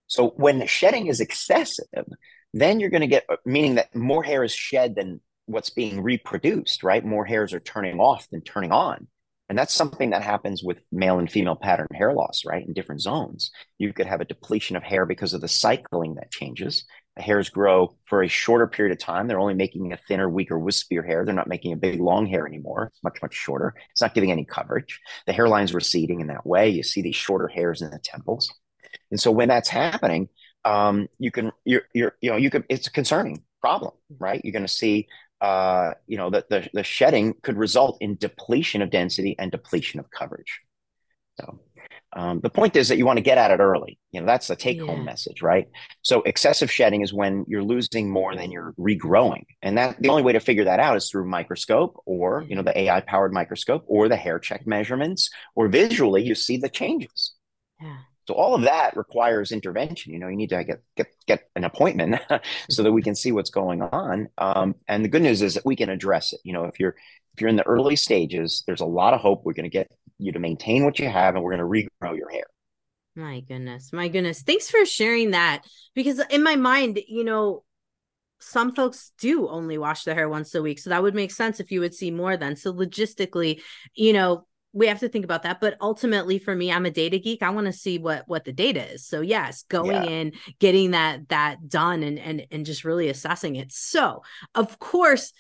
So when the shedding is excessive, then you're going to get, meaning that more hair is shed than what's being reproduced, right? More hairs are turning off than turning on. And that's something that happens with male and female pattern hair loss, right? In different zones. You could have a depletion of hair because of the cycling that changes hairs grow for a shorter period of time. They're only making a thinner, weaker, wispier hair. They're not making a big, long hair anymore. It's much, much shorter. It's not giving any coverage. The hairline's receding in that way. You see these shorter hairs in the temples. And so when that's happening, um, you can, you're, you're, you know, you could, it's a concerning problem, right? You're going to see, uh, you know, that the, the shedding could result in depletion of density and depletion of coverage. So um, the point is that you want to get at it early. You know, that's the take home yeah. message, right? So excessive shedding is when you're losing more than you're regrowing. And that the only way to figure that out is through microscope or, you know, the AI powered microscope or the hair check measurements or visually you see the changes. Yeah. So all of that requires intervention. You know, you need to get get get an appointment so that we can see what's going on. Um, and the good news is that we can address it. You know, if you're if you're in the early stages, there's a lot of hope. We're going to get you to maintain what you have and we're going to regrow your hair. My goodness. My goodness. Thanks for sharing that because in my mind, you know, some folks do only wash their hair once a week. So that would make sense if you would see more then. So logistically, you know, we have to think about that but ultimately for me i'm a data geek i want to see what what the data is so yes going yeah. in getting that that done and and and just really assessing it so of course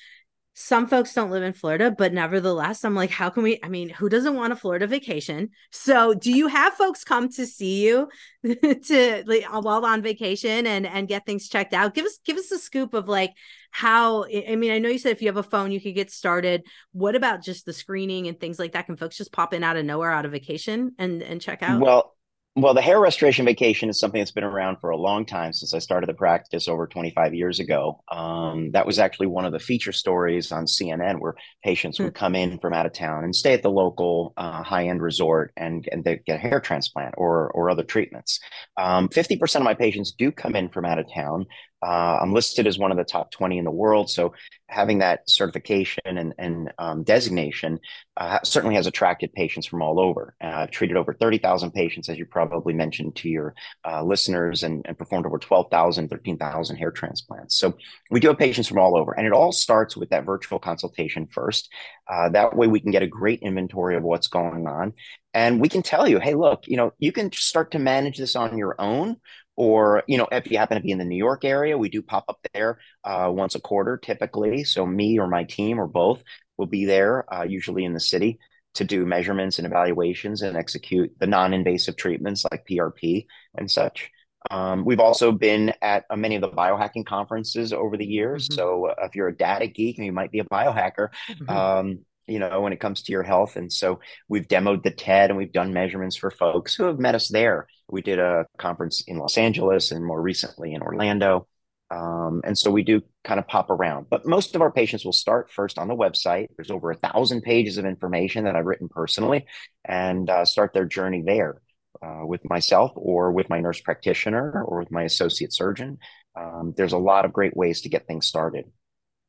some folks don't live in Florida, but nevertheless, I'm like, how can we? I mean, who doesn't want a Florida vacation? So, do you have folks come to see you to like, uh, while on vacation and and get things checked out? Give us give us a scoop of like how. I mean, I know you said if you have a phone, you could get started. What about just the screening and things like that? Can folks just pop in out of nowhere, out of vacation, and and check out? Well, well, the hair restoration vacation is something that's been around for a long time since I started the practice over 25 years ago. Um, that was actually one of the feature stories on CNN where patients would hmm. come in from out of town and stay at the local uh, high end resort and, and they get a hair transplant or, or other treatments. Um, 50% of my patients do come in from out of town Uh, I'm listed as one of the top 20 in the world. So having that certification and, and um, designation uh, certainly has attracted patients from all over. Uh, I've treated over 30,000 patients, as you probably mentioned to your uh, listeners, and, and, performed over 12,000, 13,000 hair transplants. So we do have patients from all over. And it all starts with that virtual consultation first. Uh, that way we can get a great inventory of what's going on. And we can tell you, hey, look, you know, you can start to manage this on your own or you know if you happen to be in the new york area we do pop up there uh, once a quarter typically so me or my team or both will be there uh, usually in the city to do measurements and evaluations and execute the non-invasive treatments like prp and such um, we've also been at uh, many of the biohacking conferences over the years mm-hmm. so uh, if you're a data geek and you might be a biohacker mm-hmm. um, you know, when it comes to your health. And so we've demoed the TED and we've done measurements for folks who have met us there. We did a conference in Los Angeles and more recently in Orlando. Um, and so we do kind of pop around, but most of our patients will start first on the website. There's over a thousand pages of information that I've written personally and uh, start their journey there uh, with myself or with my nurse practitioner or with my associate surgeon. Um, there's a lot of great ways to get things started.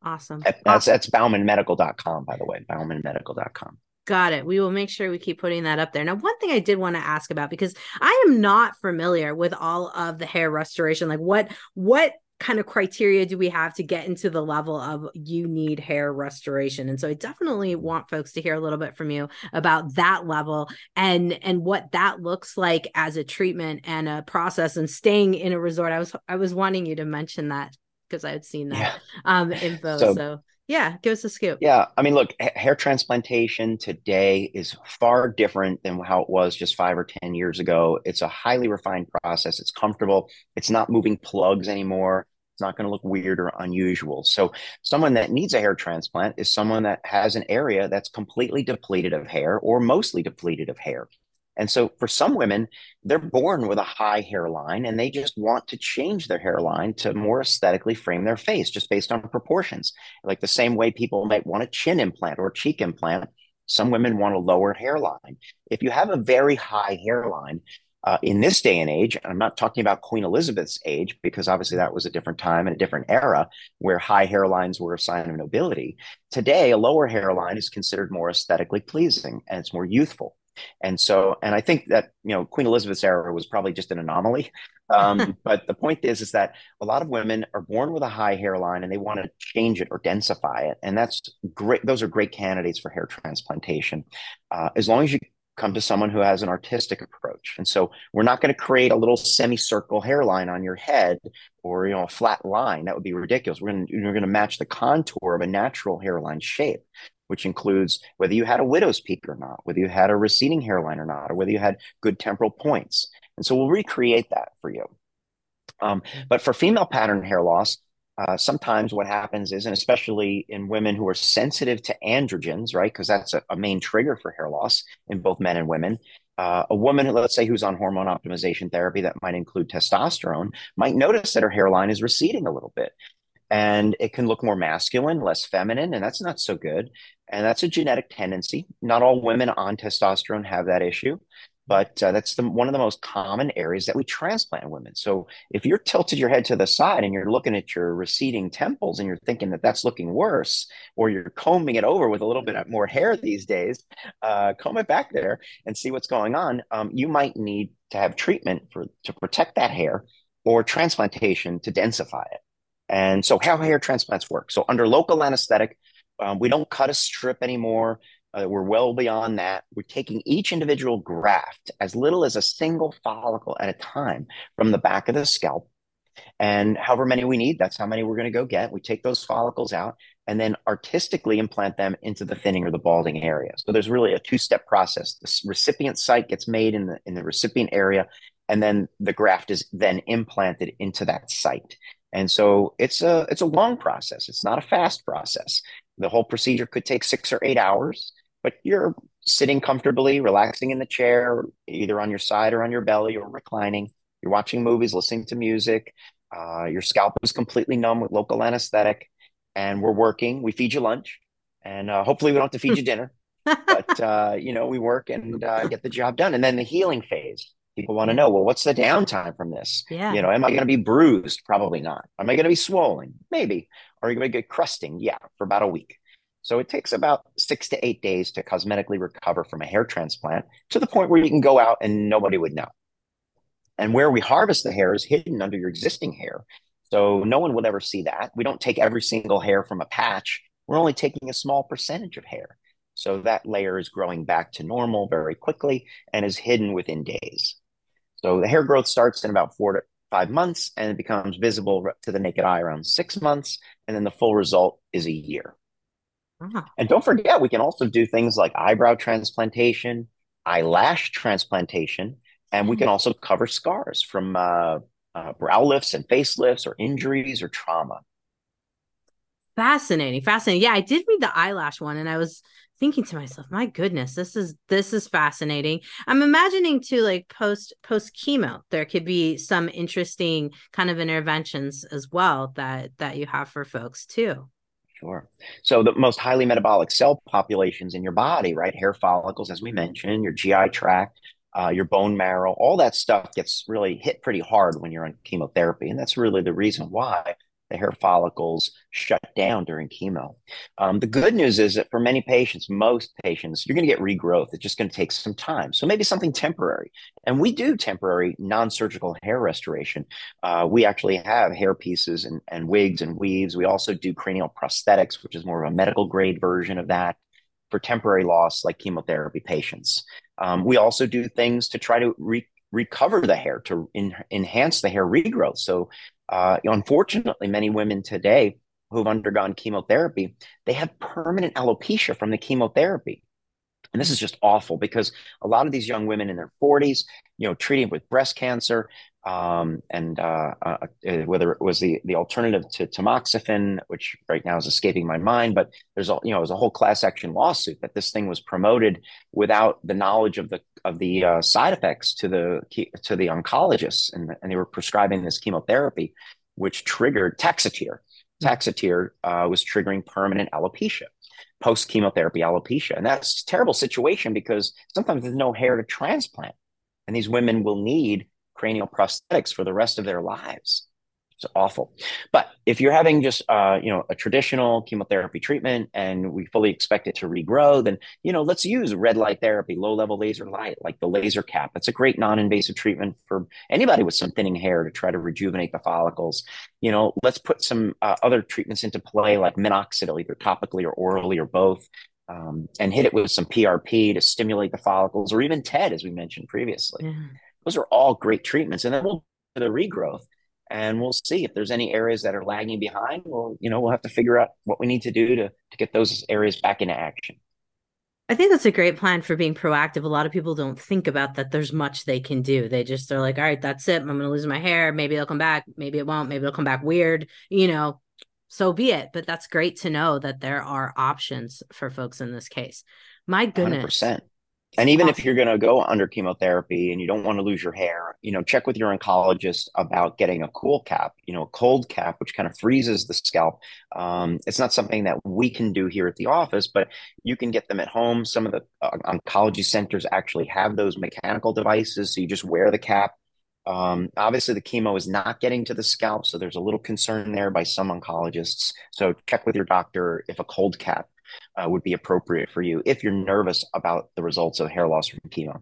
Awesome. That's awesome. that's baumanmedical.com, by the way. Baumanmedical.com. Got it. We will make sure we keep putting that up there. Now, one thing I did want to ask about because I am not familiar with all of the hair restoration. Like what what kind of criteria do we have to get into the level of you need hair restoration and so i definitely want folks to hear a little bit from you about that level and and what that looks like as a treatment and a process and staying in a resort i was i was wanting you to mention that because I had seen that yeah. um, info. So, so, yeah, give us a scoop. Yeah, I mean, look, hair transplantation today is far different than how it was just five or ten years ago. It's a highly refined process. It's comfortable. It's not moving plugs anymore. It's not going to look weird or unusual. So, someone that needs a hair transplant is someone that has an area that's completely depleted of hair or mostly depleted of hair. And so for some women, they're born with a high hairline and they just want to change their hairline to more aesthetically frame their face just based on proportions. Like the same way people might want a chin implant or cheek implant, some women want a lower hairline. If you have a very high hairline, uh, in this day and age, and I'm not talking about Queen Elizabeth's age, because obviously that was a different time and a different era where high hairlines were a sign of nobility. Today, a lower hairline is considered more aesthetically pleasing and it's more youthful. And so, and I think that you know Queen Elizabeth's era was probably just an anomaly. Um, but the point is, is that a lot of women are born with a high hairline and they want to change it or densify it, and that's great. Those are great candidates for hair transplantation, uh, as long as you come to someone who has an artistic approach. And so, we're not going to create a little semicircle hairline on your head or you know a flat line. That would be ridiculous. We're going to we're going to match the contour of a natural hairline shape which includes whether you had a widow's peak or not, whether you had a receding hairline or not, or whether you had good temporal points. And so we'll recreate that for you. Um, but for female pattern hair loss, uh, sometimes what happens is, and especially in women who are sensitive to androgens, right? Because that's a, a, main trigger for hair loss in both men and women. Uh, a woman, let's say, who's on hormone optimization therapy that might include testosterone, might notice that her hairline is receding a little bit and it can look more masculine, less feminine, and that's not so good. And that's a genetic tendency. Not all women on testosterone have that issue, but uh, that's the, one of the most common areas that we transplant women. So if you're tilted your head to the side and you're looking at your receding temples and you're thinking that that's looking worse, or you're combing it over with a little bit more hair these days, uh, comb it back there and see what's going on. Um, you might need to have treatment for to protect that hair or transplantation to densify it. And so, how hair transplants work. So, under local anesthetic, um, we don't cut a strip anymore. Uh, we're well beyond that. We're taking each individual graft, as little as a single follicle at a time, from the back of the scalp. And however many we need, that's how many we're going to go get. We take those follicles out and then artistically implant them into the thinning or the balding area. So there's really a two-step process. The recipient site gets made in the in the recipient area, and then the graft is then implanted into that site. And so it's a it's a long process. It's not a fast process. The whole procedure could take six or eight hours, but you're sitting comfortably, relaxing in the chair, either on your side or on your belly or reclining. You're watching movies, listening to music. Uh, your scalp is completely numb with local anesthetic, and we're working. We feed you lunch, and uh, hopefully we don't have to feed you dinner. but uh, you know, we work and uh, get the job done, and then the healing phase People want to know, well, what's the downtime from this? Yeah. You know, am I going to be bruised? Probably not. Am I going to be swollen? Maybe. Are you going to get crusting? Yeah, for about a week. So it takes about six to eight days to cosmetically recover from a hair transplant to the point where you can go out and nobody would know. And where we harvest the hair is hidden under your existing hair. So no one would ever see that. We don't take every single hair from a patch. We're only taking a small percentage of hair. So that layer is growing back to normal very quickly and is hidden within days. So the hair growth starts in about four to five months and it becomes visible to the naked eye around six months. And then the full result is a year. Uh-huh. And don't forget, we can also do things like eyebrow transplantation, eyelash transplantation, and we can mm-hmm. also cover scars from uh, uh, brow lifts and facelifts or injuries or trauma. Fascinating, fascinating. Yeah, I did read the eyelash one, and I was thinking to myself, my goodness, this is this is fascinating. I'm imagining too, like post post chemo, there could be some interesting kind of interventions as well that that you have for folks too. Sure. So the most highly metabolic cell populations in your body, right? Hair follicles, as we mentioned, your GI tract, uh, your bone marrow, all that stuff gets really hit pretty hard when you're on chemotherapy. And that's really the reason why the hair follicles shut down during chemo. Um, the good news is that for many patients, most patients, you're going to get regrowth. It's just going to take some time. So maybe something temporary. And we do temporary non surgical hair restoration. Uh, we actually have hair pieces and, and wigs and weaves. We also do cranial prosthetics, which is more of a medical grade version of that for temporary loss, like chemotherapy patients. Um, we also do things to try to re- recover the hair to enhance the hair regrowth. So uh, unfortunately, many women today who've undergone chemotherapy, they have permanent alopecia from the chemotherapy. And this is just awful because a lot of these young women in their 40s, you know, treating with breast cancer, um, and uh, uh, uh, whether it was the the alternative to tamoxifen, which right now is escaping my mind, but there's a you know it was a whole class action lawsuit that this thing was promoted without the knowledge of the of the uh, side effects to the to the oncologists, and and they were prescribing this chemotherapy, which triggered Taxotere. Hmm. Taxotere uh, was triggering permanent alopecia post chemotherapy alopecia. And that's a terrible situation because sometimes there's no hair to transplant. And these women will need cranial prosthetics for the rest of their lives. It's awful. But if you're having just uh, you know a traditional chemotherapy treatment and we fully expect it to regrow, then you know let's use red light therapy, low level laser light, like the laser cap. It's a great non-invasive treatment for anybody with some thinning hair to try to rejuvenate the follicles. You know, let's put some uh, other treatments into play, like minoxidil, either topically or orally or both. Um, and hit it with some PRP to stimulate the follicles, or even TED, as we mentioned previously. Yeah. Those are all great treatments. And then we'll do the regrowth and we'll see if there's any areas that are lagging behind. Well, you know, we'll have to figure out what we need to do to, to get those areas back into action. I think that's a great plan for being proactive. A lot of people don't think about that there's much they can do. They just are like, all right, that's it. I'm going to lose my hair. Maybe it'll come back. Maybe it won't. Maybe it'll come back weird. You know, so be it. But that's great to know that there are options for folks in this case. My goodness. 100%. And even if you're going to go under chemotherapy and you don't want to lose your hair, you know, check with your oncologist about getting a cool cap, you know, a cold cap, which kind of freezes the scalp. Um, it's not something that we can do here at the office, but you can get them at home. Some of the uh, oncology centers actually have those mechanical devices. So you just wear the cap. Um, obviously, the chemo is not getting to the scalp. So there's a little concern there by some oncologists. So check with your doctor if a cold cap uh, would be appropriate for you if you're nervous about the results of hair loss from chemo.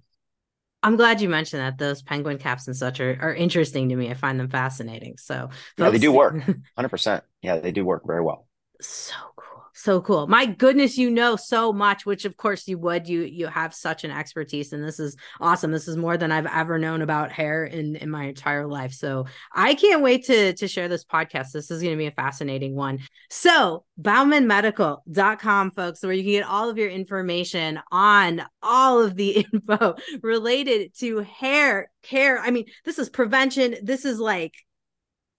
I'm glad you mentioned that. Those penguin caps and such are, are interesting to me. I find them fascinating. So, folks... yeah, they do work 100%. Yeah, they do work very well. So so cool. My goodness you know so much which of course you would. You you have such an expertise and this is awesome. This is more than i've ever known about hair in in my entire life. So i can't wait to to share this podcast. This is going to be a fascinating one. So baumanmedical.com folks where you can get all of your information on all of the info related to hair care. I mean this is prevention. This is like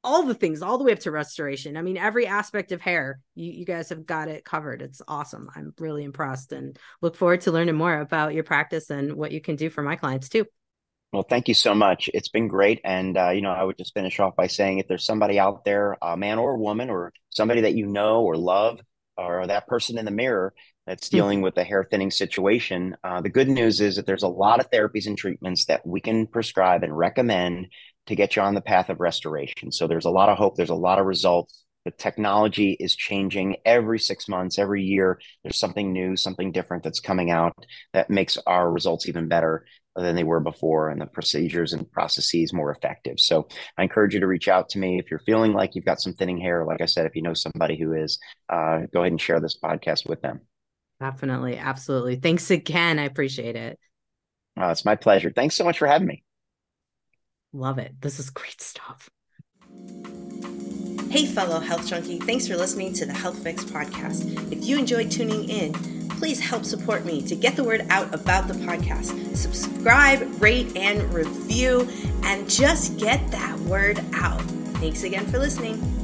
all the things all the way up to restoration. I mean every aspect of hair you, you guys have got it covered. It's awesome. I'm really impressed and look forward to learning more about your practice and what you can do for my clients too. Well thank you so much. It's been great. And uh, you know i would just finish off by saying if there's somebody out there a man or a woman or somebody that you know or love or that person in the mirror that's hmm. dealing with a hair thinning situation. Uh, the good news is that there's a lot of therapies and treatments that we can prescribe and recommend to get you on the path of restoration. So there's a lot of hope. There's a lot of results. The technology is changing every six months, every year. There's something new, something different that's coming out that makes our results even better than they were before and the procedures and processes more effective. So I encourage you to reach out to me if you're feeling like you've got some thinning hair. Like I said, if you know somebody who is, uh, go ahead and share this podcast with them. Definitely. Absolutely. Thanks again. I appreciate it. Uh, it's my pleasure. Thanks so much for having me. Love it. This is great stuff. Hey, fellow health junkie. Thanks for listening to the Health Fix podcast. If you enjoyed tuning in, please help support me to get the word out about the podcast. Subscribe, rate, and review, and just get that word out. Thanks again for listening.